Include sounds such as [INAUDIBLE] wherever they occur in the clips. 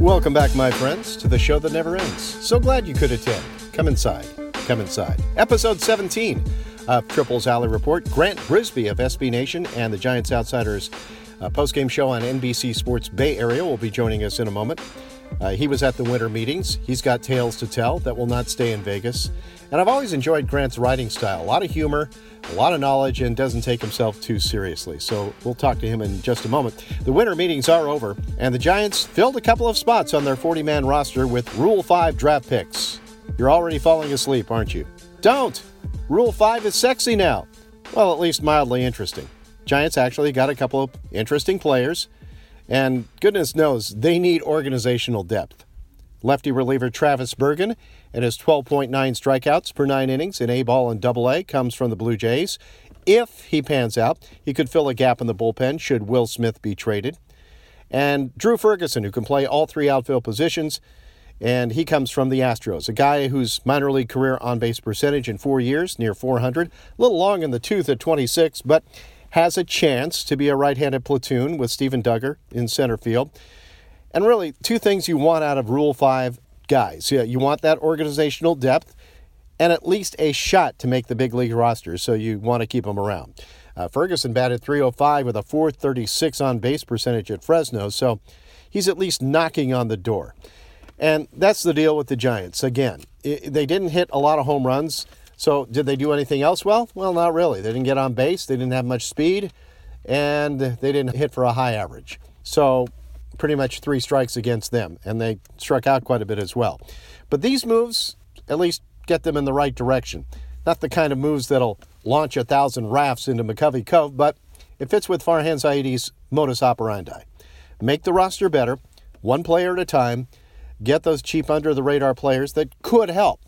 Welcome back, my friends, to the show that never ends. So glad you could attend. Come inside. Come inside. Episode 17 of Triples Alley Report. Grant Brisbee of SB Nation and the Giants Outsiders uh, post-game show on NBC Sports Bay Area will be joining us in a moment. Uh, he was at the winter meetings. He's got tales to tell that will not stay in Vegas. And I've always enjoyed Grant's writing style. A lot of humor, a lot of knowledge, and doesn't take himself too seriously. So we'll talk to him in just a moment. The winter meetings are over, and the Giants filled a couple of spots on their 40 man roster with Rule 5 draft picks. You're already falling asleep, aren't you? Don't! Rule 5 is sexy now. Well, at least mildly interesting. Giants actually got a couple of interesting players, and goodness knows they need organizational depth. Lefty reliever Travis Bergen and his 12.9 strikeouts per nine innings in A ball and double A comes from the Blue Jays. If he pans out, he could fill a gap in the bullpen should Will Smith be traded. And Drew Ferguson, who can play all three outfield positions, and he comes from the Astros, a guy whose minor league career on base percentage in four years, near 400, a little long in the tooth at 26, but has a chance to be a right handed platoon with Steven Duggar in center field. And really, two things you want out of Rule 5 guys. Yeah, you want that organizational depth and at least a shot to make the big league roster, so you want to keep them around. Uh, Ferguson batted 305 with a 436 on base percentage at Fresno, so he's at least knocking on the door. And that's the deal with the Giants. Again, it, they didn't hit a lot of home runs, so did they do anything else well? Well, not really. They didn't get on base, they didn't have much speed, and they didn't hit for a high average. So pretty much three strikes against them, and they struck out quite a bit as well. But these moves at least get them in the right direction. Not the kind of moves that'll launch a thousand rafts into McCovey Cove, but it fits with Farhan Zaidi's modus operandi. Make the roster better, one player at a time, get those cheap under the radar players that could help,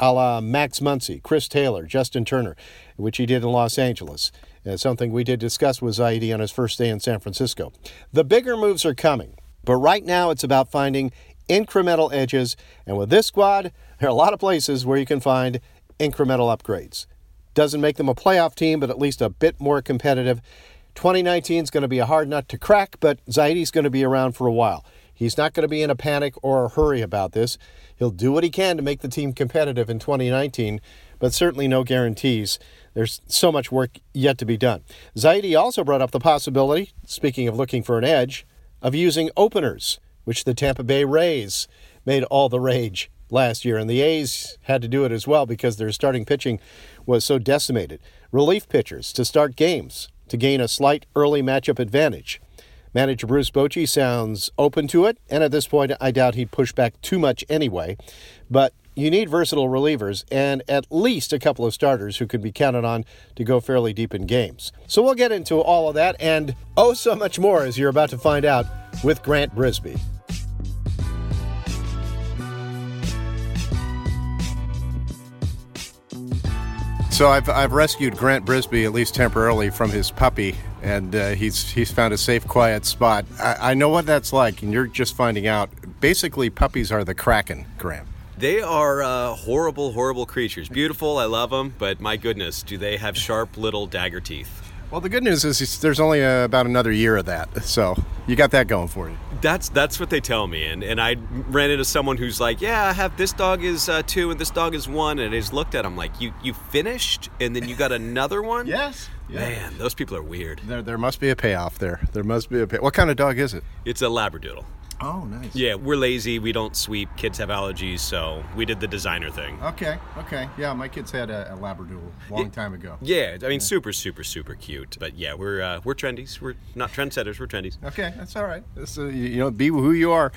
a la Max Muncy, Chris Taylor, Justin Turner, which he did in Los Angeles. Uh, something we did discuss with Zaidi on his first day in San Francisco. The bigger moves are coming, but right now it's about finding incremental edges. And with this squad, there are a lot of places where you can find incremental upgrades. Doesn't make them a playoff team, but at least a bit more competitive. 2019 is going to be a hard nut to crack, but Zaidi's going to be around for a while. He's not going to be in a panic or a hurry about this. He'll do what he can to make the team competitive in 2019, but certainly no guarantees. There's so much work yet to be done. Zaidi also brought up the possibility, speaking of looking for an edge, of using openers, which the Tampa Bay Rays made all the rage last year, and the A's had to do it as well because their starting pitching was so decimated. Relief pitchers to start games to gain a slight early matchup advantage. Manager Bruce Bochy sounds open to it, and at this point, I doubt he'd push back too much anyway. But you need versatile relievers and at least a couple of starters who can be counted on to go fairly deep in games. So we'll get into all of that and oh so much more as you're about to find out with Grant Brisbee. So I've, I've rescued Grant Brisbee, at least temporarily from his puppy, and uh, he's he's found a safe, quiet spot. I, I know what that's like, and you're just finding out. Basically, puppies are the kraken, Grant. They are uh, horrible, horrible creatures. Beautiful, I love them, but my goodness, do they have sharp little dagger teeth? Well, the good news is there's only uh, about another year of that, so you got that going for you. That's that's what they tell me, and and I ran into someone who's like, yeah, I have this dog is uh, two and this dog is one, and I just looked at him like, you you finished, and then you got another one. [LAUGHS] yes. Man, those people are weird. There, there must be a payoff there. There must be a pay. What kind of dog is it? It's a labradoodle. Oh, nice. Yeah, we're lazy. We don't sweep. Kids have allergies, so we did the designer thing. Okay. Okay. Yeah, my kids had a, a labradoodle a long time ago. Yeah, I mean, super, super, super cute. But yeah, we're uh, we're trendies. We're not trendsetters. We're trendies. Okay, that's all right. Uh, you, know, be who you are.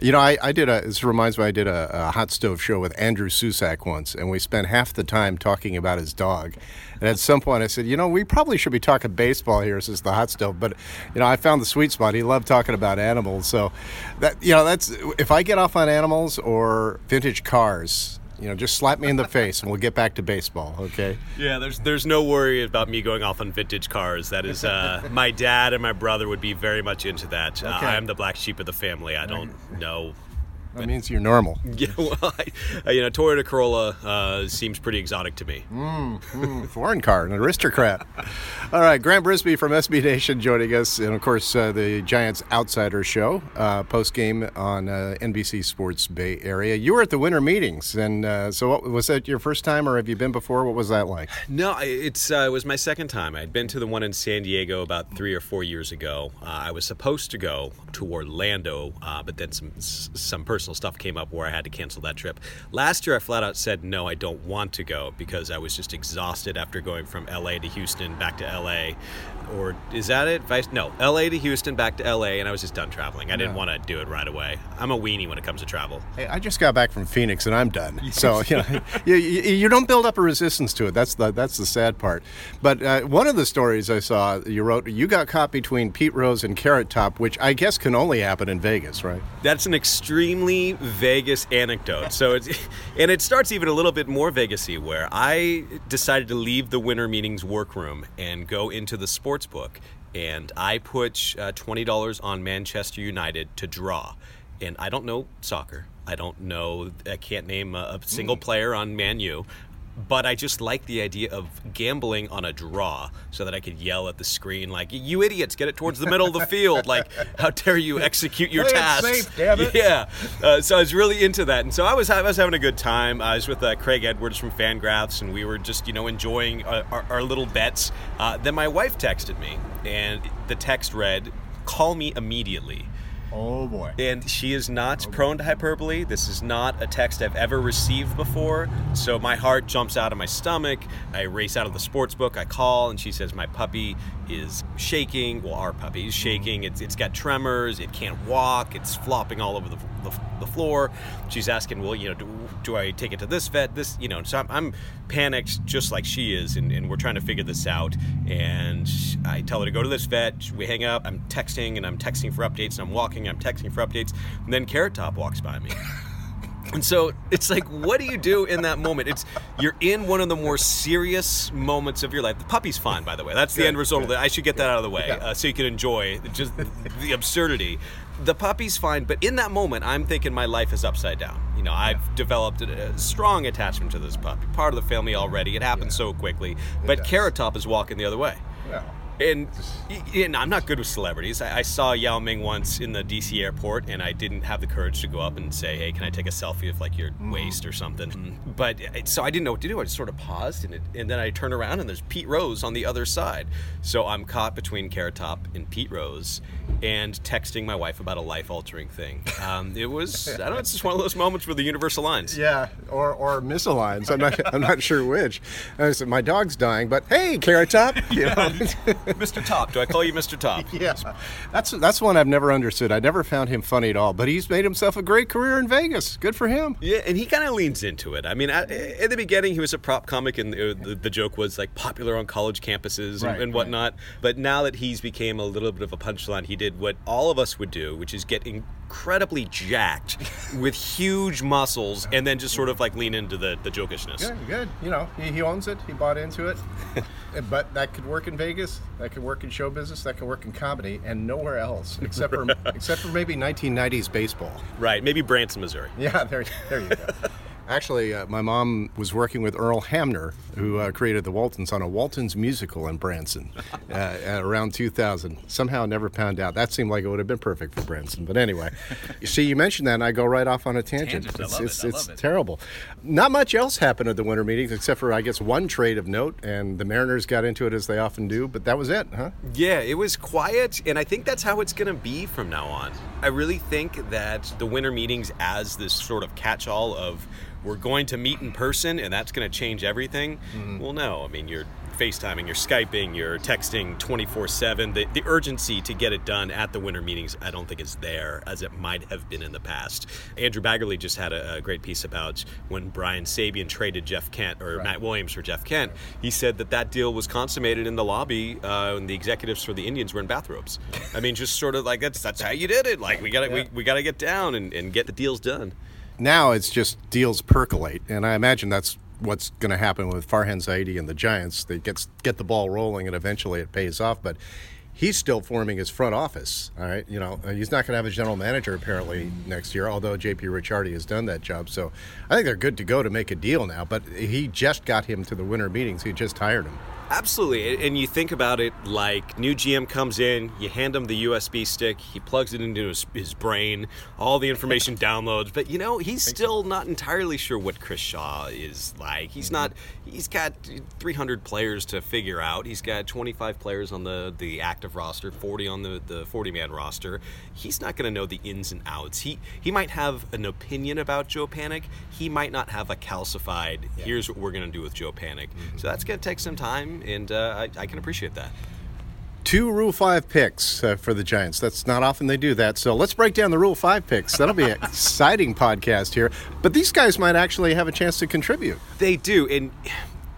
You know, I, I did a. This reminds me. I did a, a hot stove show with Andrew Susac once, and we spent half the time talking about his dog. And at some point, I said, you know, we probably should be talking baseball here since the hot stove. But you know, I found the sweet spot. He loved talking about animals, so that you know, that's if I get off on animals or vintage cars. You know, just slap me in the [LAUGHS] face and we'll get back to baseball, okay? Yeah, there's there's no worry about me going off on vintage cars. That is, uh, [LAUGHS] my dad and my brother would be very much into that. Uh, Okay. I'm the black sheep of the family. I don't know That means you're normal. [LAUGHS] Yeah, well, I, you know, Toyota Corolla uh, seems pretty exotic to me. Mm, mm, foreign car, an aristocrat. [LAUGHS] All right, Grant Brisbee from SB Nation joining us, and of course uh, the Giants Outsider Show uh, post game on uh, NBC Sports Bay Area. You were at the winter meetings, and uh, so what, was that your first time, or have you been before? What was that like? No, it's uh, it was my second time. I'd been to the one in San Diego about three or four years ago. I was supposed to go to Orlando, but then some some personal stuff came up where I had to cancel that trip. Last year, I flat out said no, I don't want to go because I was just exhausted after going from LA to Houston, back to LA. Or is that it? Vice? No, LA to Houston, back to LA, and I was just done traveling. I didn't want to do it right away. I'm a weenie when it comes to travel. Hey, I just got back from Phoenix and I'm done. [LAUGHS] So you know, [LAUGHS] you, you, don't build up a resistance to it. That's the that's the sad part. But uh, one of the stories I saw you wrote, you got caught between Pete Rose and Carrot Top, which I guess can only happen in Vegas, right? That's an extremely Vegas anecdote. So it's [LAUGHS] and it starts even a little bit more Vegasy, where I decided to leave the winter meetings workroom and go into the sports book, and I put uh, twenty dollars on Manchester United to draw. And I don't know soccer. I don't know. I can't name a, a single player on Man U but I just like the idea of gambling on a draw so that I could yell at the screen like, "You idiots, get it towards the middle of the field! [LAUGHS] Like, how dare you execute your task?" Safe, damn it. Yeah. Uh, so I was really into that, and so I was I was having a good time. I was with uh, Craig Edwards from Fangraphs, and we were just you know enjoying uh, our, our, little bets. Uh, then my wife texted me, and the text read, "Call me immediately." Oh boy. And she is not oh prone to hyperbole. This is not a text I've ever received before. So my heart jumps out of my stomach. I race out of the sports book. I call and she says my puppy is shaking. Well, our puppy is mm-hmm. shaking. It's, it's got tremors. It can't walk. It's flopping all over the, the, the floor. She's asking, well, you know, do, do, I take it to this vet? This, you know, so I'm, I'm panicked just like she is, and, and, we're trying to figure this out. And I tell her to go to this vet. We hang up. I'm texting and I'm texting for updates, and I'm walking. I'm texting for updates. And then Carrot Top walks by me. [LAUGHS] And so it's like, what do you do in that moment? It's you're in one of the more serious moments of your life. The puppy's fine, by the way. That's the good, end result good. of it. I should get that out of the way yeah. uh, so you can enjoy just the absurdity. The puppy's fine, but in that moment, I'm thinking my life is upside down. You know, I've yeah. developed a, strong attachment to this puppy, part of the family already. It happens yeah. so quickly, it but does. Carrot Top is walking the other way. Yeah. And, and I'm not good with celebrities. I, I, saw Yao Ming once in the DC airport, and I didn't have the courage to go up and say, "Hey, can I take a selfie of like your mm. waist or something?" But so I didn't know what to do. I just sort of paused, and, it, and then I turn around, and there's Pete Rose on the other side. So I'm caught between Carrot Top and Pete Rose, and texting my wife about a life-altering thing. Um, it was I don't know. It's just one of those moments where the universe aligns. Yeah, or or misaligns. I'm not I'm not sure which. I said my dog's dying, but hey, Carrot Top. [LAUGHS] You know. [LAUGHS] Mr. Top. Do I call you Mr. Top? [LAUGHS] yeah, that's that's one I've never understood. I never found him funny at all. But he's made himself a great career in Vegas. Good for him. Yeah, and he kind of leans into it. I mean, at, in the beginning, he was a prop comic, and the, the, the joke was like popular on college campuses and, and whatnot. Right. But now that he's became a little bit of a punchline, he did what all of us would do, which is get incredibly jacked [LAUGHS] with huge muscles, and then just sort of like lean into the the jokishness. Good, good. You know, he, he owns it. He bought into it. But that could work in Vegas. That could work in show business. That could work in comedy, and nowhere else except for [LAUGHS] except for maybe 1990s baseball. Right. Maybe Branson, Missouri. Yeah. There. There you go. Actually, uh, my mom was working with Earl Hamner, who uh, created the Waltons, on a Waltons musical in Branson uh, [LAUGHS] around 2000. Somehow never panned out. That seemed like it would have been perfect for Branson. But anyway, you [LAUGHS] see, you mentioned that, and I go right off on a tangent. Tangents, it's I love it's, it. I it's love it. terrible. Not much else happened at the winter meetings except for, I guess, one trade of note, and the Mariners got into it as they often do, but that was it, huh? Yeah, it was quiet, and I think that's how it's going to be from now on. I really think that the winter meetings, as this sort of catch all of we're going to meet in person and that's going to change everything. Mm-hmm. Well, no. I mean, you're FaceTiming, you're Skyping, you're texting 24 7. The, the urgency to get it done at the winter meetings, I don't think is there as it might have been in the past. Andrew Baggarly just had a, a great piece about when Brian Sabean traded Jeff Kent or right. Matt Williams for Jeff Kent. He said that that deal was consummated in the lobby uh, and the executives for the Indians were in bathrobes. [LAUGHS] I mean, just sort of like that's that's how you did it. Like we got to yeah. we, we got to get down and, and get the deals done now it's just deals percolate, and I imagine that's what's going to happen with Farhan Zaidi and the Giants. They get get the ball rolling, and eventually it pays off. But he's still forming his front office. All right, you know, uh, he's not going to have a general manager apparently next year, although JP Ricciardi has done that job. So I think they're good to go to make a deal now. But he just got him to the winter meetings. He just hired him. Absolutely. And you think about it like new GM comes in, you hand him the USB stick, he plugs it into his, his brain, all the information [LAUGHS] downloads. But you know, he's still not entirely sure what Chris Shaw is like. He's not, he's got 300 players to figure out. He's got 25 players on the, the active roster, 40 on the, the 40 man roster. He's not going to know the ins and outs. He, he might have an opinion about Joe Panik. He might not have a calcified, yeah. here's what we're going to do with Joe Panik. Mm-hmm. So that's going to take some time and uh, I, I, can appreciate that. Two Rule 5 picks uh, for the Giants. That's not often they do that. So let's break down the Rule 5 picks. That'll be an [LAUGHS] exciting podcast here. But these guys might actually have a chance to contribute. They do. And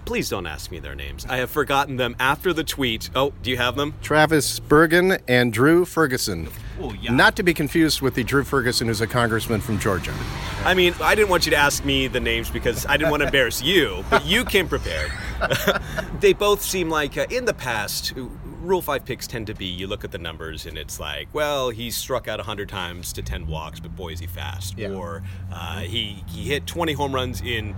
please don't ask me their names. I have forgotten them after the tweet. Oh, do you have them? Travis Bergen and Drew Ferguson. Oh, yeah. Not to be confused with the Drew Ferguson who's a congressman from Georgia. I mean, I didn't want you to ask me the names because I didn't want to embarrass you, but you came prepared. [LAUGHS] they both seem like, uh, in the past, Rule 5 picks tend to be you look at the numbers and it's like, well, he struck out 100 times to 10 walks, but boy, is he fast. Yeah. Or uh, he, he hit 20 home runs in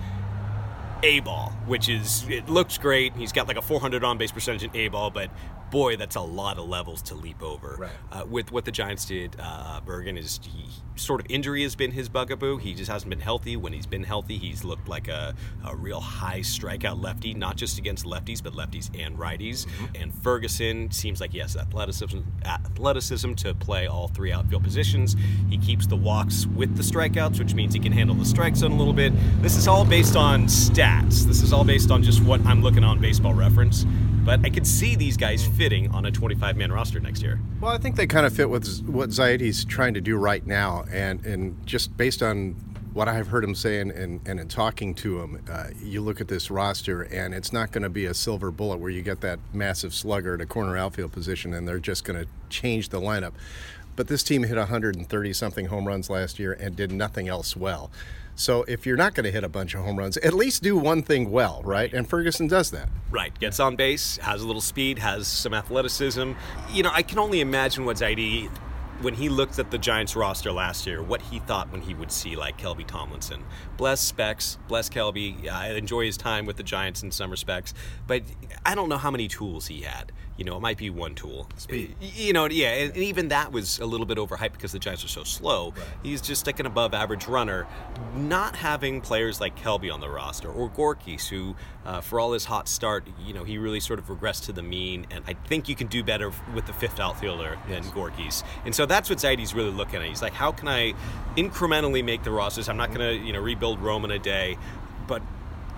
a ball, which is it looks great. He's got like a 400 on base percentage in A ball, but boy, that's a lot of levels to leap over. Right. Uh, with what the Giants did, uh, Bergen is he, sort of injury has been his bugaboo. He just hasn't been healthy. When he's been healthy, he's looked like a, a real high strikeout lefty, not just against lefties, but lefties and righties. Mm-hmm. And Ferguson seems like he has athleticism, athleticism to play all three outfield positions. He keeps the walks with the strikeouts, which means he can handle the strike zone a little bit. This is all based on stats. This is all based on just what I'm looking on baseball reference. But I could see these guys fitting on a 25 man roster next year. Well, I think they kind of fit with what Zaidi's trying to do right now. And, and just based on what I've heard him saying and, and in talking to him, uh, you look at this roster and it's not going to be a silver bullet where you get that massive slugger at a corner outfield position and they're just going to change the lineup. But this team hit 130 something home runs last year and did nothing else well. So if you're not going to hit a bunch of home runs, at least do one thing well, right? And Ferguson does that. Right. Gets on base, has a little speed, has some athleticism. You know, I can only imagine what Zaidi when he looked at the Giants roster last year, what he thought when he would see like Kelby Tomlinson. Bless Specs, bless Kelby. I enjoy his time with the Giants in some respects, but I don't know how many tools he had. You know, it might be one tool. Speed. You know, yeah, and, even that was a little bit overhyped because the Giants are so slow. Right. He's just like an above average runner. Not having players like Kelby on the roster or Gorkys, who, uh, for all his hot start, you know, he really sort of regressed to the mean. And I think you can do better with the fifth outfielder yes. than Gorkys. And so that's what Zaidi's really looking at. He's like, how can I incrementally make the rosters? I'm not going to, you know, rebuild Rome in a day, but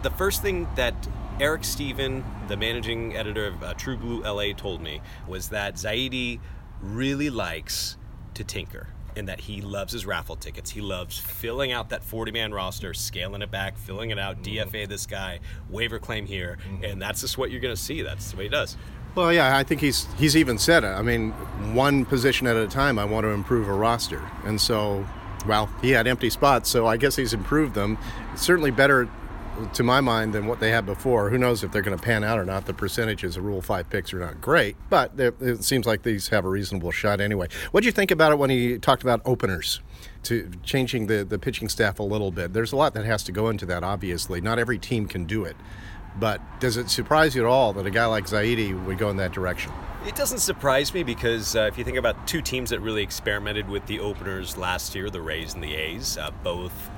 the first thing that Eric Stephen, the managing editor of uh, True Blue LA, told me was that Zaidi really likes to tinker and that he loves his raffle tickets. He loves filling out that 40 man roster, scaling it back, filling it out, mm-hmm. DFA this guy, waiver claim here, mm-hmm. and that's just what you're going to see. That's the way he does. Well, yeah, I think he's he's even said it. I mean, one position at a time. I want to improve a roster, and so, well, he had empty spots, so I guess he's improved them. It's certainly better to my mind, than what they had before. Who knows if they're going to pan out or not? The percentages of Rule 5 picks are not great, but it seems like these have a reasonable shot anyway. What do you think about it when he talked about openers? To changing the, the pitching staff a little bit. There's a lot that has to go into that, obviously. Not every team can do it. But does it surprise you at all that a guy like Zaidi would go in that direction? It doesn't surprise me because uh, if you think about two teams that really experimented with the openers last year, the Rays and the A's, uh, both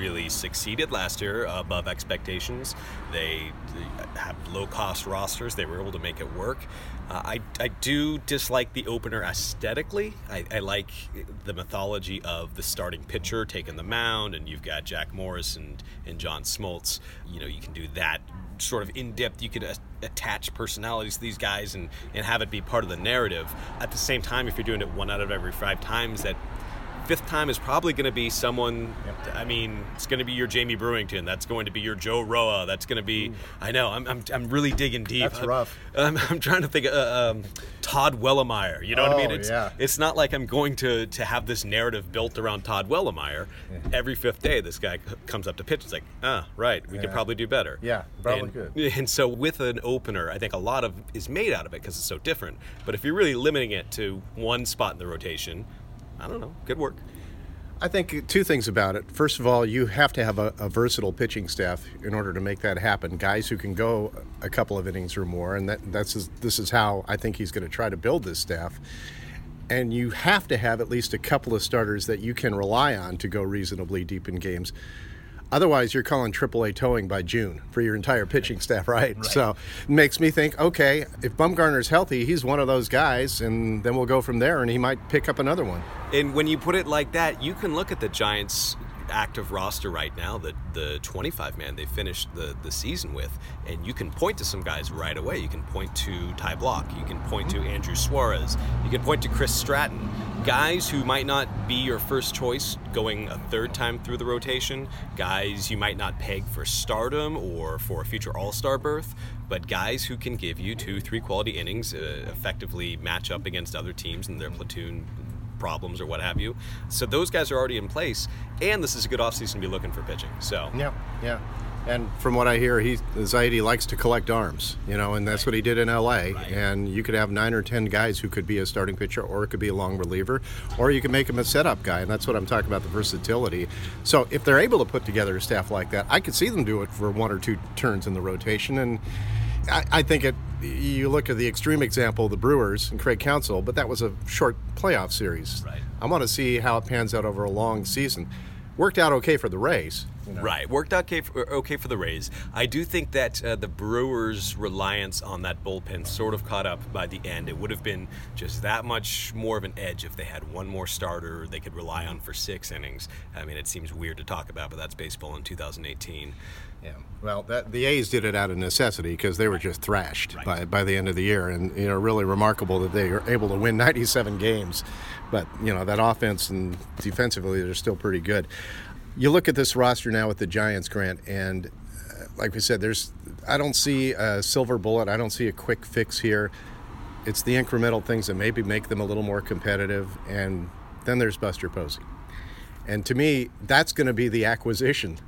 really succeeded last year above expectations. They, they have low cost rosters, they were able to make it work. Uh, I, I do dislike the opener aesthetically. I, I, like the mythology of the starting pitcher taking the mound, and you've got Jack Morris and, and John Smoltz. You know, you can do that sort of in depth. You could uh, attach personalities to these guys and, and have it be part of the narrative. At the same time, if you're doing it one out of every five times, that fifth time is probably going to be someone. Yep. I mean, it's going to be your Jamie Brewington. That's going to be your Joe Roa. That's going to be. Ooh. I know. I'm, I'm, I'm really digging deep. That's rough. [LAUGHS] I'm, I'm trying to think. Uh, um, Todd Wellemeyer. You know oh, what I mean? It's, yeah. it's not like I'm going to to have this narrative built around Todd Wellemeyer. Yeah. Every fifth day, this guy comes up to pitch. It's like, ah, right. We yeah. could probably do better. Yeah, probably and, could. [LAUGHS] And so with an opener, I think a lot of is made out of it because it's so different. But if you're really limiting it to one spot in the rotation, I don't know. Good work. I think two things about it. First of all, you have to have a, a, versatile pitching staff in order to make that happen. Guys who can go a couple of innings or more, and that, that's this is how I think he's going to try to build this staff. And you have to have at least a couple of starters that you can rely on to go reasonably deep in games. Otherwise, you're calling AAA towing by June for your entire pitching staff, right? right? So it makes me think, okay, if Bumgarner's healthy, he's one of those guys, and then we'll go from there, and he might pick up another one. And when you put it like that, you can look at the Giants' active roster right now, the the 25 man they finished the, the season with, and you can point to some guys right away. You can point to Ty Blach, you can point to Andrew Suarez, you can point to Chris Stratton. Guys who might not be your first choice going a third time through the rotation, guys you might not peg for stardom or for a future all star berth, but guys who can give you two, three quality innings, uh, effectively match up against other teams in their platoon problems or what have you. So those guys are already in place, and this is a good offseason to be looking for pitching. So yeah, yeah. And from what I hear, he Zaidi likes to collect arms, you know, and that's what he did in L.A. Right. And you could have nine or ten guys who could be a starting pitcher, or it could be a long reliever, or you could make him a setup guy, and that's what I'm talking about—the versatility. So if they're able to put together a staff like that, I could see them do it for one or two turns in the rotation, and I, I think it. You look at the extreme example, the Brewers and Craig Counsell, but that was a short playoff series. Right. I want to see how it pans out over a long season. Worked out okay for the Rays you know? Right, worked out okay for, okay for the Rays. I do think that uh, the Brewers' reliance on that bullpen sort of caught up by the end. It would have been just that much more of an edge if they had one more starter they could rely on for six innings. I mean, it seems weird to talk about, but that's baseball in 2018. Yeah, well, that, the A's did it out of necessity because they were just thrashed right. by by the end of the year, and you know, really remarkable that they were able to win 97 games. But you know, that offense and defensively, they're still pretty good you look at this roster now with the Giants, Grant, and uh, like we said, there's I don't see a silver bullet. I don't see a quick fix here. It's the incremental things that maybe make them a little more competitive, and then there's Buster Posey. And to me, that's going to be the acquisition.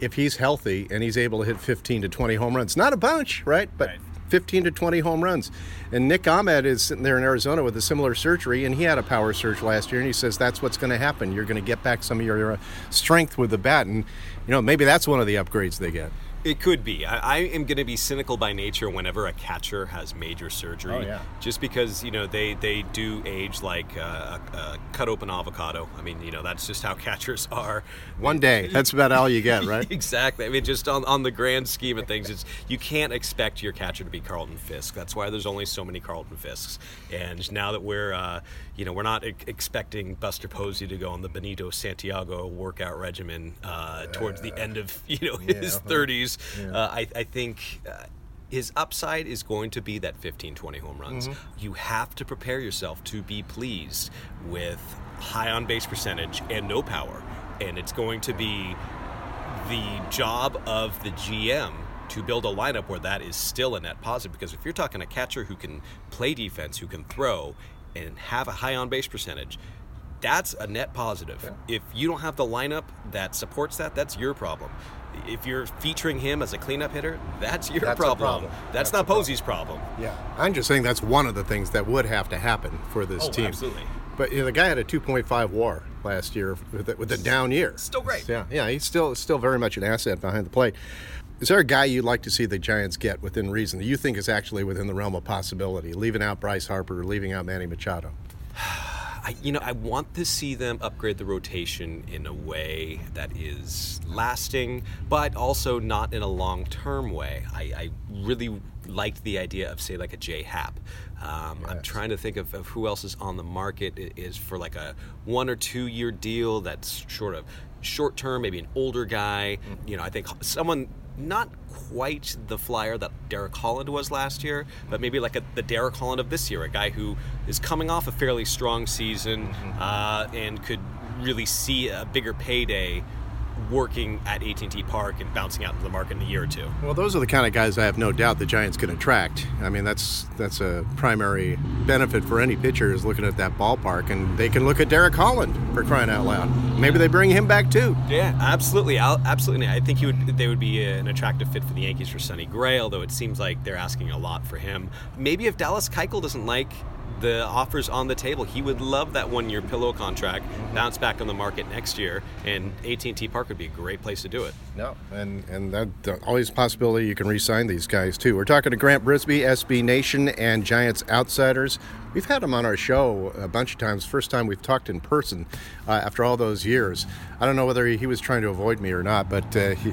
If he's healthy and he's able to hit 15 to 20 home runs, not a bunch, right? But right. 15 to 20 home runs. And Nick Ahmed is sitting there in Arizona with a similar surgery, and he had a power surge last year, and he says that's what's going to happen. You're going to get back some of your uh, strength with the bat, and you know maybe that's one of the upgrades they get. It could be. I, I am going to be cynical by nature whenever a catcher has major surgery. Oh, yeah. Just because you know they they do age like a, a, cut open avocado. I mean, you know that's just how [LAUGHS] catchers are. One day. That's about all you get, right? [LAUGHS] exactly. I mean, just on, on the grand scheme of things, it's you can't expect your catcher to be Carlton Fisk. That's why there's only so many Carlton Fisks. And now that we're uh, you know we're not expecting Buster Posey to go on the Benito Santiago workout regimen uh, towards the end of you know his yeah, 30s yeah. Uh, I, I, think uh, his upside is going to be that 15, 20 home runs. Mm-hmm. You have to prepare yourself to be pleased with high on base percentage and no power. And it's going to be the job of the GM to build a lineup where that is still a net positive. Because if you're talking a catcher who can play defense, who can throw, and have a high on base percentage, that's a net positive. Yeah. If you don't have the lineup that supports that, that's your problem if you're featuring him as a cleanup hitter, that's your that's problem. problem. That's, that's not Posey's problem. Yeah, I'm just saying that's one of the things that would have to happen for this oh, team. Absolutely. But you know, the guy had a 2.5 WAR last year with a, with a down year. Still great. Yeah, yeah, he's still still very much an asset behind the plate. Is there a guy you'd like to see the Giants get within reason that you think is actually within the realm of possibility, leaving out Bryce Harper, leaving out Manny Machado? [SIGHS] [SIGHS] [SIGHS] I, you know, I want to see them upgrade the rotation in a way that is lasting, but also not in a long-term way. I, I really liked the idea of, say, like a J Happ. Um, yes. I'm trying to think of, of, who else is on the market is for like a one or two year deal that's sort of short term, maybe an older guy. Mm-hmm. You know, I think someone not quite the flyer that Derek Holland was last year, but maybe like a, the Derek Holland of this year, a guy who is coming off a fairly strong season mm-hmm. uh, and could really see a bigger payday working at AT&T Park and bouncing out into the market in a year or two. Well, those are the kind of guys I have no doubt the Giants can attract. I mean, that's that's a primary benefit for any pitcher is looking at that ballpark, and they can look at Derek Holland for crying out loud. Maybe they bring him back too. Yeah, absolutely, I'll, absolutely. I think he would. They would be uh, an attractive fit for the Yankees for Sonny Gray, although it seems like they're asking a lot for him. Maybe if Dallas Keuchel doesn't like the offers on the table. He would love that one-year pillow contract, mm-hmm. bounce back on the market next year, and AT&T Park would be a great place to do it. No, and and that uh, always possibility you can re-sign these guys too. We're talking to Grant Brisbee, SB Nation, and Giants Outsiders. We've had him on our show a bunch of times. First time we've talked in person uh, after all those years. I don't know whether he was trying to avoid me or not, but uh, he,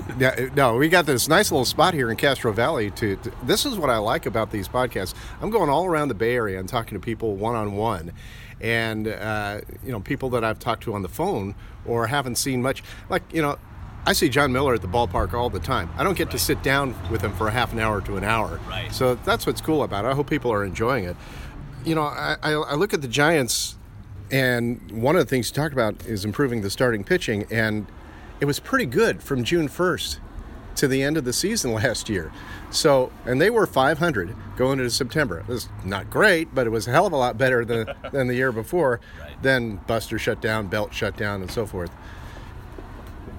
no, we got this nice little spot here in Castro Valley. To, to, this is what I like about these podcasts. I'm going all around the Bay Area and talking to people one on one, and uh, you know people that I've talked to on the phone or haven't seen much. Like you know, I see Jon Miller at the ballpark all the time. I don't get right. to sit down with him for a half an hour to an hour. Right. So that's what's cool about it. I hope people are enjoying it you know, I, I look at the Giants, and one of the things you talked about is improving the starting pitching, and it was pretty good from June 1st to the end of the season [LAUGHS] last year. So, and they were 500 going into September. It was not great, but it was a hell of a lot better than, [LAUGHS] than the year before. Right. Then Buster shut down, Belt shut down, and so forth.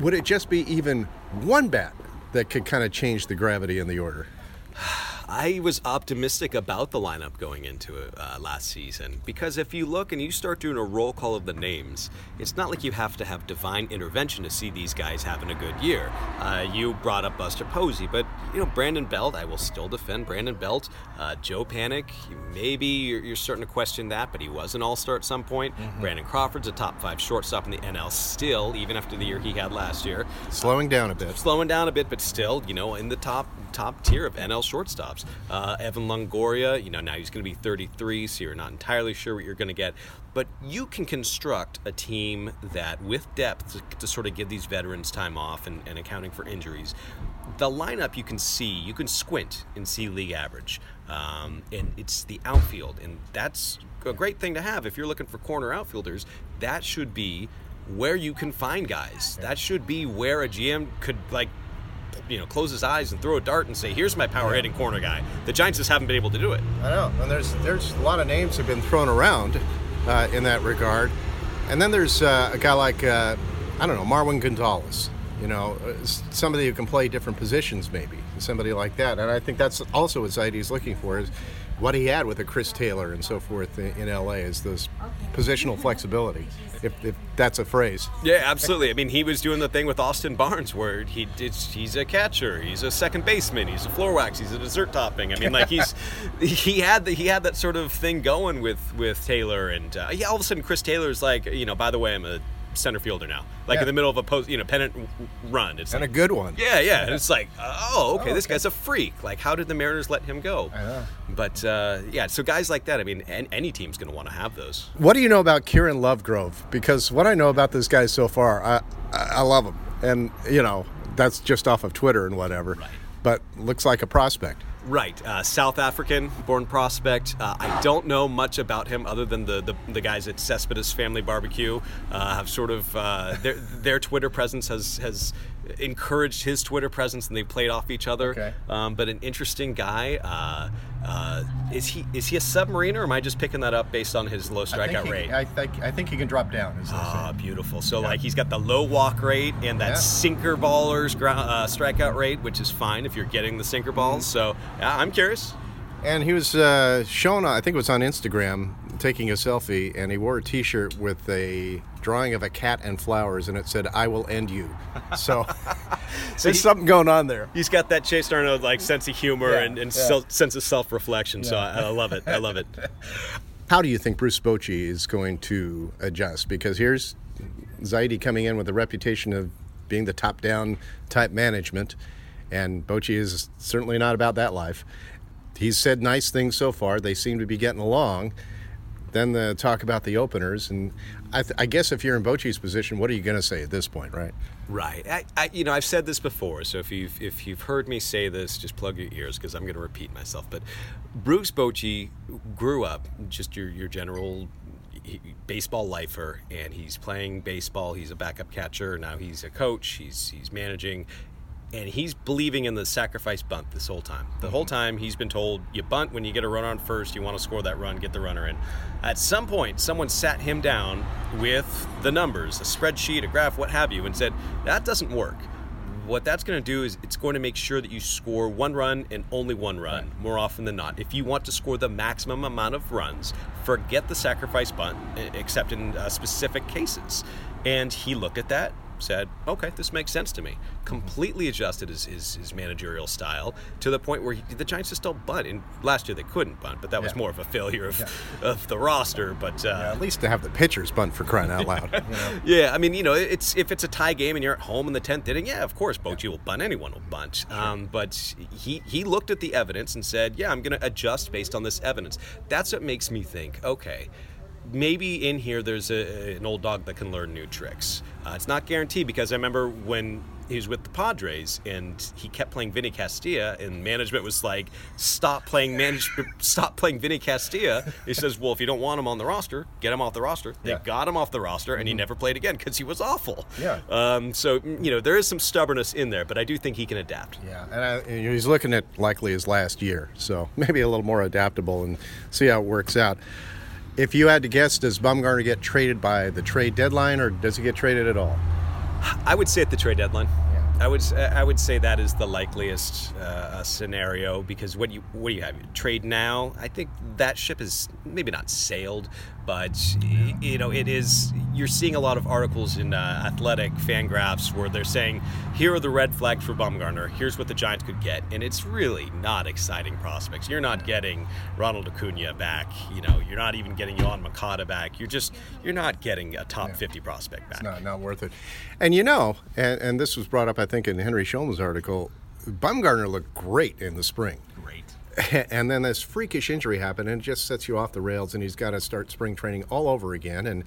Would it just be even one bat that could kind of change the gravity in the order? [SIGHS] [SIGHS] [SIGHS] I was optimistic about the lineup going into it uh, last season because if you look and you start doing a roll call of the names, it's not like you have to have divine intervention to see these guys having a good year. Uh, you brought up Buster Posey, but you know Brandon Belt, I will still defend Brandon Belt. Uh, Joe Panik, maybe you're, you're, starting to question that, but he was an All-Star at some point. Mm-hmm. Brandon Crawford's a top five shortstop in the NL still, even after the year he had last year. Slowing down a bit. Slowing down a bit, but still, you know, in the top top tier of NL shortstops. Uh, Evan Longoria, you know, now he's going to be 33, so you're not entirely sure what you're going to get. But you can construct a team that, with depth, to, to sort of give these veterans time off and, and, accounting for injuries. The lineup you can see, you can squint and see league average. Um, and it's the outfield. And that's a great thing to have if you're looking for corner outfielders. That should be where you can find guys. That should be where a GM could like you know close his eyes and throw a dart and say, "Here's my power hitting corner guy." The Giants just haven't been able to do it. I know, and there's there's a lot of names have been thrown around uh, in that regard, and then there's uh, a guy like uh, I don't know Marwin Gonzalez. You know, uh, somebody who can play different positions, maybe somebody like that, and I think that's also what Zaidi's looking for is what he had with a Chris Taylor and so forth in, LA is this positional flexibility, if, if, that's a phrase. Yeah, absolutely. I mean, he was doing the thing with Austin Barnes where he he's a catcher, he's a second baseman, he's a floor wax, he's a dessert topping. I mean, like he's [LAUGHS] he had the, he had that sort of thing going with with Taylor, and uh, yeah, all of a sudden Chris Taylor's like, you know, by the way, I'm a center fielder now, like yeah. in the middle of a post, you know, pennant run. It's and like, a good one. Yeah, yeah. And it's like, oh, okay, oh, this guy's a freak. Like, how did the Mariners let him go? I. But uh, yeah, so guys like that. I mean, any team's going to want to have those. What do you know about Kieran Lovegrove? Because what I know about this guy so far, I I love him, and you know that's just off of Twitter and whatever. Right. But looks like a prospect. Right, uh, South African born prospect. Uh, I don't know much about him other than the, the, the guys at Cespedes Family Barbecue uh, have sort of uh, their their Twitter presence has has encouraged his Twitter presence and they played off each other. Okay. Um, but an interesting guy. Uh, uh, is he is he a submariner? Or am I just picking that up based on his low strikeout rate? I think I think he can drop down. Ah, beautiful. So yeah. like he's got the low walk rate and that yeah. sinker ballers uh, strikeout rate, which is fine if you're getting the sinker balls. Mm-hmm. So I'm curious. And he was uh, shown, I think it was on Instagram, taking a selfie, and he wore a T-shirt with a drawing of a cat and flowers, and it said, "I will end you." [LAUGHS] So, so there's he, something going on there. He's got that Chase d'Arnaud like sense of humor yeah, and, and yeah. sense of self-reflection. Yeah. So I, I love it. I love it. [LAUGHS] How do you think Bruce Bochy is going to adjust? Because here's Zaidi coming in with a reputation of being the top-down type management, and Bochy is certainly not about that life. He's said nice things so far. They seem to be getting along then the talk about the openers. And I, th- I guess if you're in Bochy's position, what are you going to say at this point, right? Right. I, I, you know, I've said this before, so if you've if you've heard me say this, just plug your ears because I'm going to repeat myself. But Bruce Bochy grew up just your your general baseball lifer, and he's playing baseball. He's a backup catcher now. He's a coach. He's he's managing, and he's believing in the sacrifice bunt this whole time. The whole time he's been told you bunt when you get a run on first, you want to score that run, get the runner in. At some point, someone sat him down with the numbers, a spreadsheet, a graph, what have you, and said that doesn't work. What that's going to do is it's going to make sure that you score one run and only one run more often than not. If you want to score the maximum amount of runs, forget the sacrifice bunt, except in uh, specific cases. And he looked at that, said, okay, this makes sense to me. Completely adjusted his, his, his managerial style to the point where he, the Giants just still bunt. And last year they couldn't bunt, but that was Yeah. more of a failure of, of the roster. But uh, At least to have the pitchers bunt for crying out loud. [LAUGHS] you know? yeah, I mean, you know, it's if it's a tie game and you're at home in the tenth inning, yeah, of course, Bochy will bunt. Anyone will bunt. Um, but he he looked at the evidence and said, yeah, I'm going to adjust based on this evidence. That's what makes me think, okay. Maybe in here there's a, an old dog that can learn new tricks. Uh, it's not guaranteed because I remember when he was with the Padres and he kept playing Vinny Castilla and management was like, "Stop playing manage, [LAUGHS] stop playing Vinny Castilla." He says, "Well, if you don't want him on the roster, get him off the roster." They Yeah. got him off the roster and he never played again because he was awful. Yeah. Um, so you know there is some stubbornness in there, but I do think he can adapt. Yeah, and I, know, he's looking at likely his last year, so [LAUGHS] maybe a little more adaptable and see how it works out. If you had to guess, does Bumgarner get traded by the trade deadline, or does he get traded at all? I would say at the trade deadline. Yeah. I would I would say that is the likeliest uh, scenario because what you what do you have trade now? I think that ship is maybe not sailed, but y- you know it is. You're seeing a lot of articles in uh, athletic FanGraphs where they're saying here are the red flags for Bumgarner. Here's what the Giants could get, and it's really not exciting prospects. You're not getting Ronald Acuna back. You know you're not even getting Yohan Makata back. You're just you're not getting a top 50 prospect back. Not, not worth it. And you know, and, and this was brought up, I think, in Henry Schulman's article. Bumgarner looked great in the spring. Great. [LAUGHS] and then this freakish injury happened and it just sets you off the rails and he's got to start spring training all over again and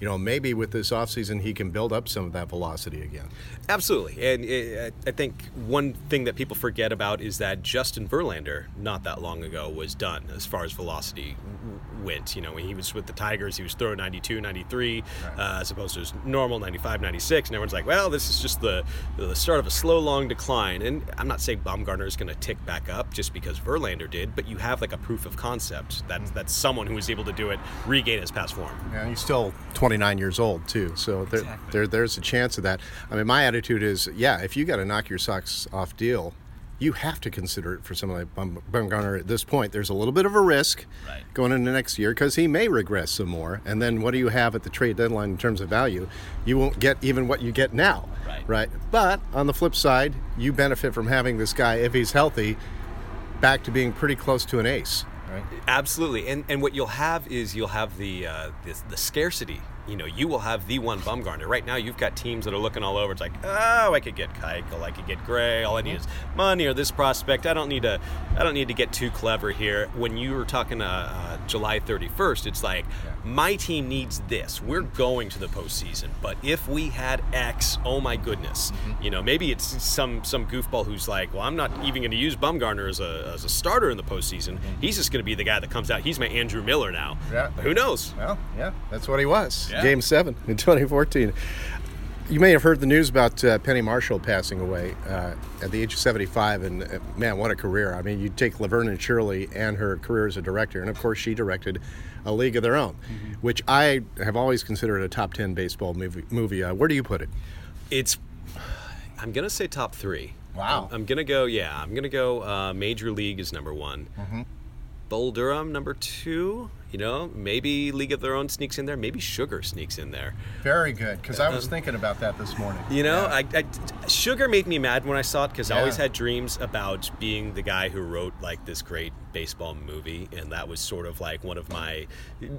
you know maybe with this offseason he can build up some of that velocity again Absolutely, and uh, I think one thing that people forget about is that Justin Verlander, not that long ago, was done as far as velocity went. You know, when he was with the Tigers, he was throwing 92, 93, uh, as opposed to his normal 95, 96, and everyone's like, "Well, this is just the the start of a slow, long decline." And I'm not saying Bumgarner is going to tick back up just because Verlander did, but you have like a proof of concept that that's someone who was able to do it, regain his past form. and he's still 29 years old too so there, Exactly. there, there's a chance of that i mean my attitude is yeah if you got to knock your socks off deal you have to consider it for someone like Bum- Bumgarner at this point. There's a little bit of a risk Right. going into next year because he may regress some more. And then what do you have at the trade deadline in terms of value? You won't get even what you get now. Right. Right. But on the flip side, you benefit from having this guy, if he's healthy, back to being pretty close to an ace. Right. Absolutely, and and what you'll have is you'll have the uh, the, the scarcity. You know, you will have the one Bumgarner. Right now, you've got teams that are looking all over. It's like, oh, I could get Keuchel, I could get Gray. All I need is money or this prospect. I don't need to. I don't need to get too clever here. When you were talking uh, uh, July 31st, it's like my team needs this. We're going to the postseason, but if we had X, oh my goodness, you know, maybe it's some some goofball who's like, well, I'm not even going to use Bumgarner as a as a starter in the postseason. He's just going to be the guy that comes out. He's my Andrew Miller now. Yeah. Who knows? Well, yeah, that's what he was. Yeah. Game seven in 2014. You may have heard the news about uh, Penny Marshall passing away uh, at the age of 75, and uh, man, what a career! I mean, you take Laverne and Shirley and her career as a director, and of course, she directed A League of Their Own, which I have always considered a top 10 baseball movie. movie. Uh, where do you put it? It's. I'm gonna say top three. Wow. I'm, I'm gonna go. Yeah, I'm gonna go. Uh, Major League is number one. Mm-hmm. Bull Durham number two. You know, maybe League of Their Own sneaks in there. Maybe Sugar sneaks in there. Very good, because I was thinking about that this morning. You know, I, I, Sugar made me mad when I saw it because I always had dreams about being the guy who wrote like this great baseball movie, and that was sort of like one of my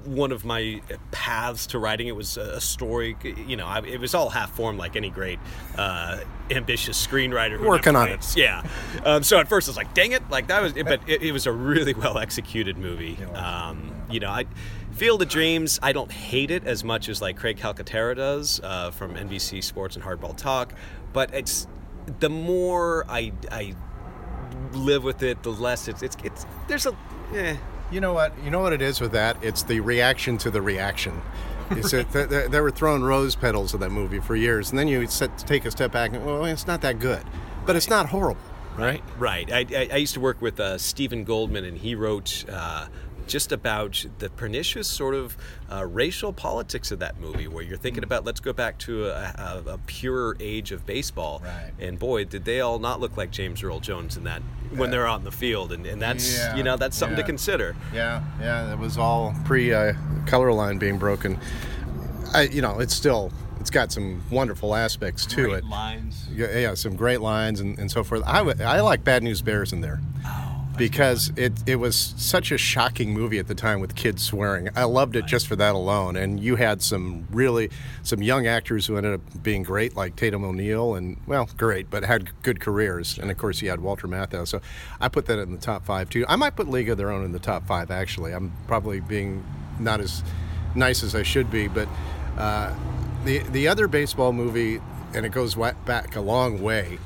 one of my paths to writing. It was a story, you know, I, it was all half formed like any great uh, ambitious screenwriter. Who Working never on it. yeah. Um, so at first I was like, dang it, like that was, but it, it was a really well executed movie. It was, Um, you know, I Field of Dreams. I don't hate it as much as like Craig Calcaterra does uh, from NBC Sports and Hardball Talk, but it's the more I I live with it, the less it's it's it's there's a eh, You know what? You know what it is with that? It's the reaction to the reaction. Is [LAUGHS] it, th- th- they were throwing rose petals at that movie for years, and then you set, take a step back and well, it's not that good, but it's not horrible, right? Right. I, I, I used to work with uh, Steven Goldman, and he wrote uh, just about the pernicious sort of uh, racial politics of that movie, where you're thinking about let's go back to a, a, a purer age of baseball. Right. And boy, did they all not look like James Earl Jones in that when they're out in the field, and, and that's Yeah, you know that's something to consider. Yeah, yeah, it was all pre uh, color line being broken. I, you know, it's still it's got some wonderful aspects to it. lines. Yeah, yeah, some great lines and, and so forth. I, I like Bad News Bears in there because it, it was such a shocking movie at the time with kids swearing. I loved it just for that alone. And you had some really some young actors who ended up being great, like Tatum O'Neal, and well, great, but had good careers. And of course, you had Walter Matthau. So I put that in the top five too. I might put League of Their Own in the top five. Actually, I'm probably being not as nice as I should be, but. Uh, the the other baseball movie, and it goes back a long way,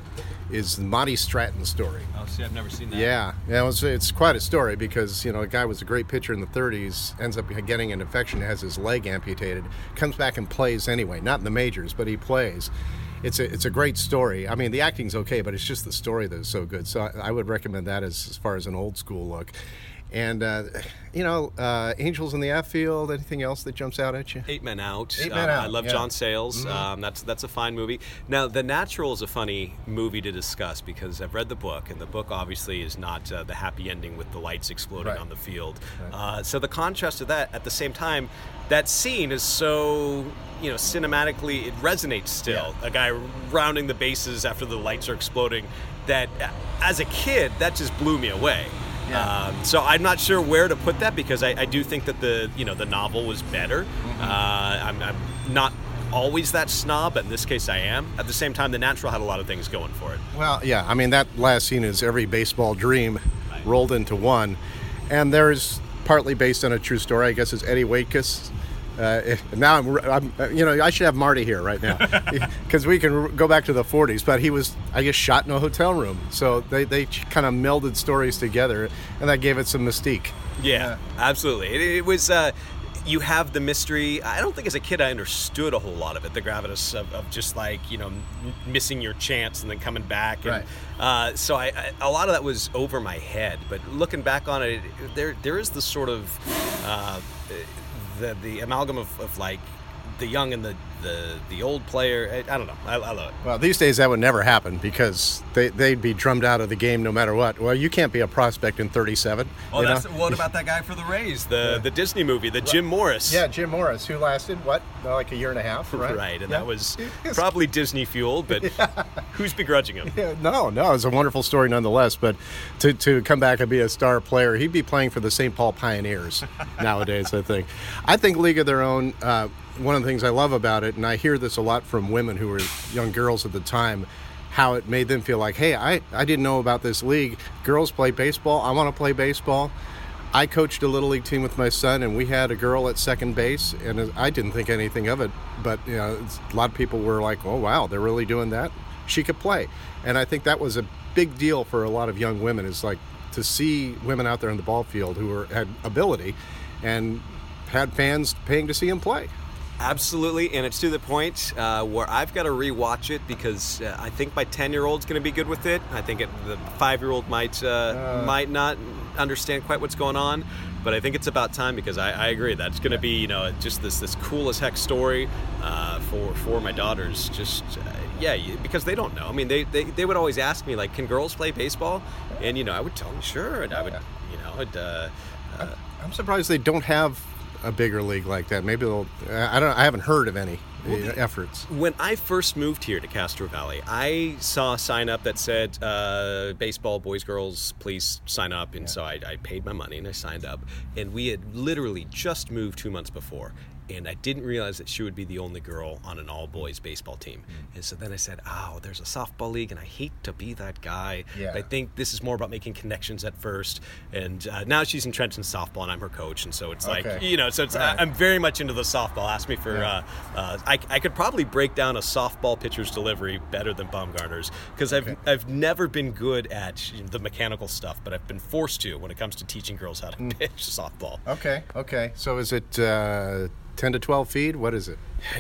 is the Monty Stratton story. Oh, see, I've never seen that. Yeah, yeah, it was, it's quite a story because you know a guy was a great pitcher in the 30s, ends up getting an infection, has his leg amputated, comes back and plays anyway, not in the majors, but he plays. It's a it's a great story. I mean, the acting's okay, but it's just the story that is so good. So I, I would recommend that as, as far as an old school look. And uh, you know, uh, Angels in the Outfield. Anything else that jumps out at you? Eight Men Out. Eight Men Um, I love yeah. Mm-hmm. John Sayles. Um, that's that's a fine movie. Now, The Natural is a funny movie to discuss because I've read the book, and the book obviously is not uh, the happy ending with the lights exploding Right. on the field. Uh, so the contrast of that, at the same time, that scene is so you know cinematically it resonates still. A guy rounding the bases after the lights are exploding. That uh, as a kid, that just blew me away. Yeah. Um, so I'm not sure where to put that because I, I do think that the you know the novel was better. Mm-hmm. Uh, I'm, I'm not always that snob, but in this case I am. At the same time, The Natural had a lot of things going for it. Well, yeah, I mean that last scene is every baseball dream rolled into one, and there's partly based on a true story. I guess is Eddie Waitkus. Uh, now I'm, I'm, you know, I should have Marty here right now [LAUGHS] because we can go back to the 40s. But he was, I guess, shot in a hotel room, so they they kind of melded stories together, and that gave it some mystique. Yeah, absolutely. It, it was. Uh, you have the mystery. I don't think as a kid I understood a whole lot of it. The gravitas of, of just like you know m- missing your chance and then coming back. And, Right. Uh, so I, I a lot of that was over my head. But looking back on it, there there is this sort of uh, the the amalgam of, of like the young and the the, the old player. I, I don't know. I, I love it. Well, these days that would never happen because they, they'd be drummed out of the game no matter what. Well, you can't be a prospect in 37. Well, you know? what about that guy for the Rays? The the Disney movie, the Jim Morris. Yeah, Jim Morris, who lasted what, like a year and a half, right? Right, and Yeah. that was [LAUGHS] probably Disney fueled, but [LAUGHS] who's begrudging him? Yeah, no, no, it's a wonderful story nonetheless. But to, to come back and be a star player, he'd be playing for the St. Paul Pioneers [LAUGHS] nowadays. I think. I think League of Their Own. Uh, one of the things I love about it, and I hear this a lot from women who were young girls at the time, how it made them feel like, hey, I, I didn't know about this league. Girls play baseball. I want to play baseball. I coached a little league team with my son, and we had a girl at second base, and I didn't think anything of it. But you know, a lot of people were like, "Oh wow, they're really doing that." She could play, and I think that was a big deal for a lot of young women. Is like to see women out there in the ball field who were, had ability, and had fans paying to see them play. Absolutely, and it's to the point uh, where I've got to rewatch it because uh, I think my ten-year-old's going to be good with it. I think it, the five-year-old might uh, might not understand quite what's going on, but I think it's about time because I, I agree that's going to be you know just this this cool as heck story uh, for for my daughters. Just uh, yeah, you- because they don't know. I mean, they, they they would always ask me like, "Can girls play baseball?" And you know, I would tell them sure, and I would you know, I'd, uh, uh, I'm surprised they don't have a bigger league like that. Maybe they'll. I don't. I haven't heard of any uh, efforts. When I first moved here to Castro Valley, I saw a sign up that said, uh, baseball, boys, girls, please sign up. And so I, I paid my money and I signed up. And we had literally just moved two months before. And I didn't realize that she would be the only girl on an all boys baseball team. And so then I said, Oh, there's a softball league, and I hate to be that guy. Yeah. I think this is more about making connections at first. And uh, now she's entrenched in softball, and I'm her coach. And so it's Okay. like, you know, so it's, right. I'm very much into the softball. Ask me for, Yeah. uh, uh, I I, I could probably break down a softball pitcher's delivery better than Bumgarner's because I've Okay. I've never been good at the mechanical stuff, but I've been forced to when it comes to teaching girls how to Mm. [LAUGHS] pitch softball. Okay, okay. So is it uh, 10 to 12 feet? What is it?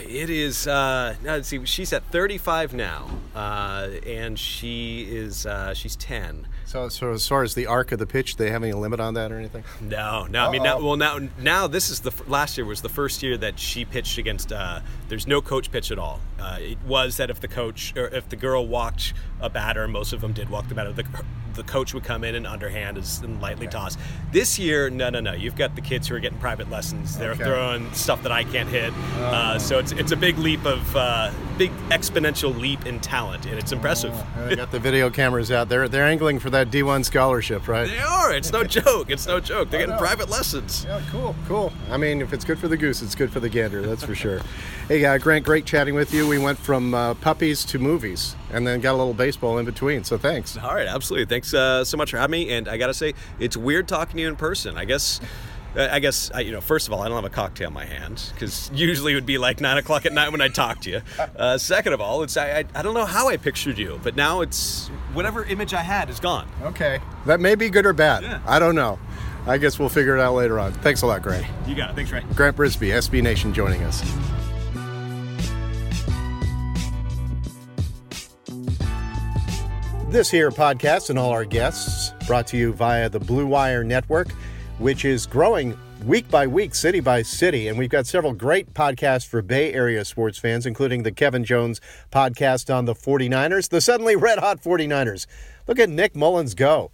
It is. Uh, now let's see. She's at 35 now, uh, and she is. Uh, she's 10. So, so as far as the arc of the pitch, they have any limit on that or anything? No, no. I mean, now, well, now, now this is the last year was the first year that she pitched against. Uh, there's no coach pitch at all. Uh, it was that if the coach or if the girl walked a batter, most of them did walk the batter. The, the coach would come in and underhand and lightly toss. This year, no, no, no. You've got the kids who are getting private lessons. They're Okay. throwing stuff that I can't hit. Uh, so it's it's a big leap of uh, big exponential leap in talent, and it's impressive. Uh, they got the video cameras out there. They're angling for that D1 scholarship, right? They are. It's no joke. It's no joke. They're getting private lessons. Yeah, cool, cool. I mean, if it's good for the goose, it's good for the gander, that's for sure. [LAUGHS] Hey, uh, Grant, great chatting with you. We went from uh, puppies to movies and then got a little baseball in between, so thanks. All right, absolutely. Thanks uh, so much for having me. And I gotta say, it's weird talking to you in person. I guess. Uh, I guess I, you know. First of all, I don't have a cocktail in my hand because usually it would be like nine o'clock at night when I talk to you. Uh, second of all, it's I, I I don't know how I pictured you, but now it's whatever image I had is gone. Okay. That may be good or bad. Yeah. I don't know. I guess we'll figure it out later on. Thanks a lot, Grant. You got it. Thanks, Ray. Grant Brisbee, SB Nation, joining us. This here podcast and all our guests brought to you via the Blue Wire Network, which is growing week by week, city by city. And we've got several great podcasts for Bay Area sports fans, including the Kevin Jones podcast on the 49ers, the suddenly red hot 49ers. Look at Nick Mullens go.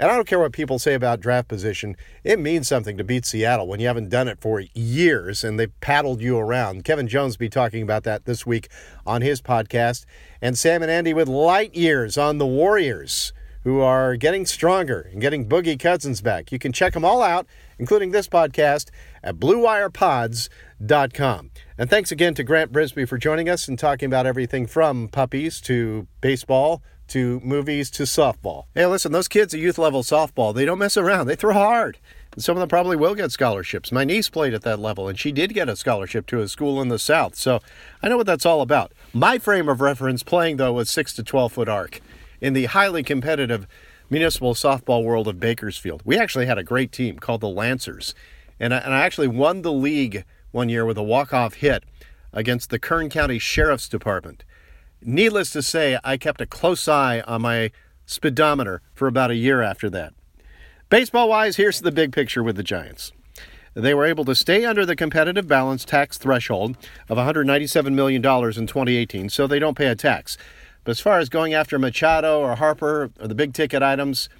And I don't care what people say about draft position, it means something to beat Seattle when you haven't done it for years and they paddled you around. Kevin Jones be talking about that this week on his podcast. And Sam and Andy with light years on the Warriors, who are getting stronger and getting Boogie Cousins back. You can check them all out, including this podcast, at BlueWirePods.com. And thanks again to Grant Brisbee for joining us and talking about everything from puppies to baseball to movies to softball. Hey, listen, those kids at youth level softball, they don't mess around. They throw hard. And some of them probably will get scholarships. My niece played at that level, and she did get a scholarship to a school in the South. So I know what that's all about. My frame of reference playing, though, was 6 to 12 foot arc in the highly competitive municipal softball world of Bakersfield. We actually had a great team called the Lancers. And I, and I actually won the league one year with a walk off hit against the Kern County Sheriff's Department. Needless to say, I kept a close eye on my speedometer for about a year after that. Baseball wise, here's the big picture with the Giants. They were able to stay under the competitive balance tax threshold of $197 million in 2018, so they don't pay a tax. But as far as going after Machado or Harper or the big ticket items,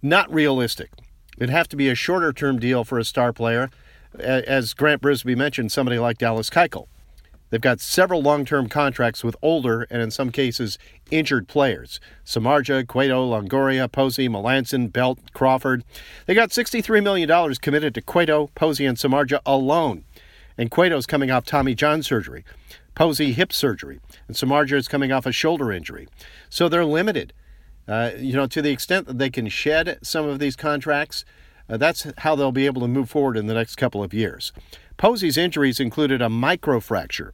not realistic. It'd have to be a shorter term deal for a star player. As Grant Brisbee mentioned, somebody like Dallas Keuchel. They've got several long term contracts with older and, in some cases, injured players Samardzija, Cueto, Longoria, Posey, Melancon, Belt, Crawford. They got $63 million committed to Cueto, Posey, and Samardzija alone. And Cueto's coming off Tommy John surgery, Posey hip surgery, and Samardzija is coming off a shoulder injury. So they're limited. Uh, you know, to the extent that they can shed some of these contracts, uh, that's how they'll be able to move forward in the next couple of years. Posey's injuries included a microfracture.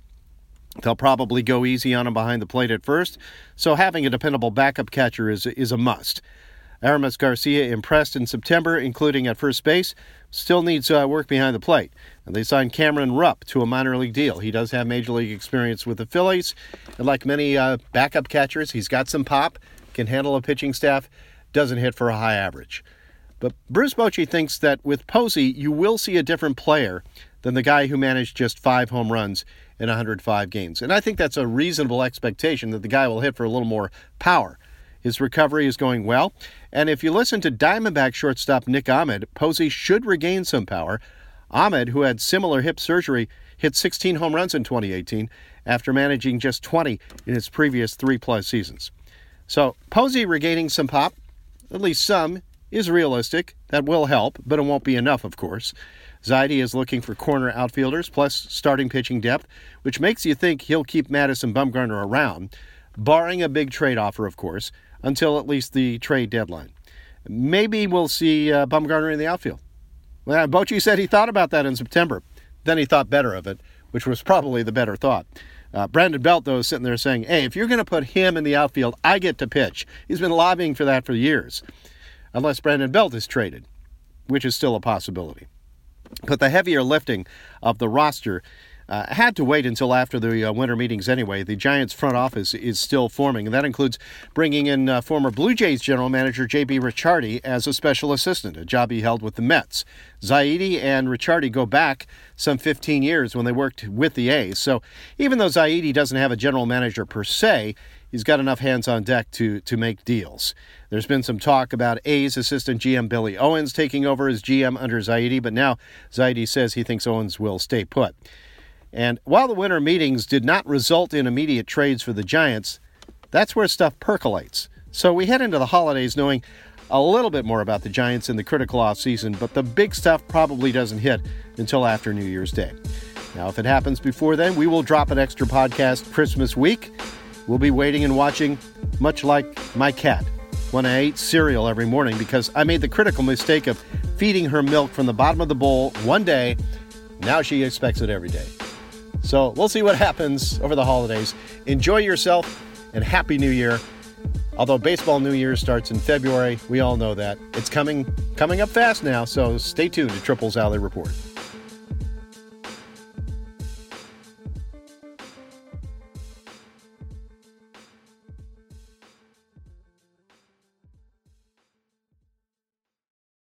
They'll probably go easy on him behind the plate at first, so having a dependable backup catcher is, is a must. Aramis Garcia impressed in September, including at first base, still needs uh, work behind the plate. And they signed Cameron Rupp to a minor league deal. He does have major league experience with the Phillies, and like many uh, backup catchers, he's got some pop, can handle a pitching staff, doesn't hit for a high average. But Bruce Bochy thinks that with Posey, you will see a different player than the guy who managed just five home runs in 105 games. And I think that's a reasonable expectation that the guy will hit for a little more power. His recovery is going well. And if you listen to Diamondback shortstop Nick Ahmed, Posey should regain some power. Ahmed, who had similar hip surgery, hit 16 home runs in 2018 after managing just 20 in his previous three plus seasons. So Posey regaining some pop, at least some, is realistic. That will help, but it won't be enough, of course. Zaidi is looking for corner outfielders plus starting pitching depth, which makes you think he'll keep Madison Bumgarner around, barring a big trade offer, of course, until at least the trade deadline. Maybe we'll see uh, Bumgarner in the outfield. Well, Bochy said he thought about that in September. Then he thought better of it which was probably the better thought. Uh, Brandon Belt, though, is sitting there saying, hey, if you're going to put him in the outfield, I get to pitch. He's been lobbying for that for years, unless Brandon Belt is traded, which is still a possibility. But the heavier lifting of the roster uh, had to wait until after the uh, winter meetings anyway. The Giants' front office is still forming, and that includes bringing in uh, former Blue Jays general manager J.P. Ricciardi as a special assistant, a job he held with the Mets. Zaidi and Ricciardi go back some 15 years when they worked with the A's. So even though Zaidi doesn't have a general manager per se, he's got enough hands on deck to, to make deals. There's been some talk about A's assistant GM Billy Owens taking over as GM under Zaidi, but now Zaidi says he thinks Owens will stay put. And while the winter meetings did not result in immediate trades for the Giants, that's where stuff percolates. So we head into the holidays knowing a little bit more about the Giants in the critical offseason, but the big stuff probably doesn't hit until after New Year's Day. Now, if it happens before then, we will drop an extra podcast Christmas week. We'll be waiting and watching, much like my cat when I ate cereal every morning because I made the critical mistake of feeding her milk from the bottom of the bowl one day. Now she expects it every day. So we'll see what happens over the holidays. Enjoy yourself and Happy New Year. Although baseball New Year starts in February, we all know that. It's coming coming up fast now, so stay tuned to Triples Alley Report.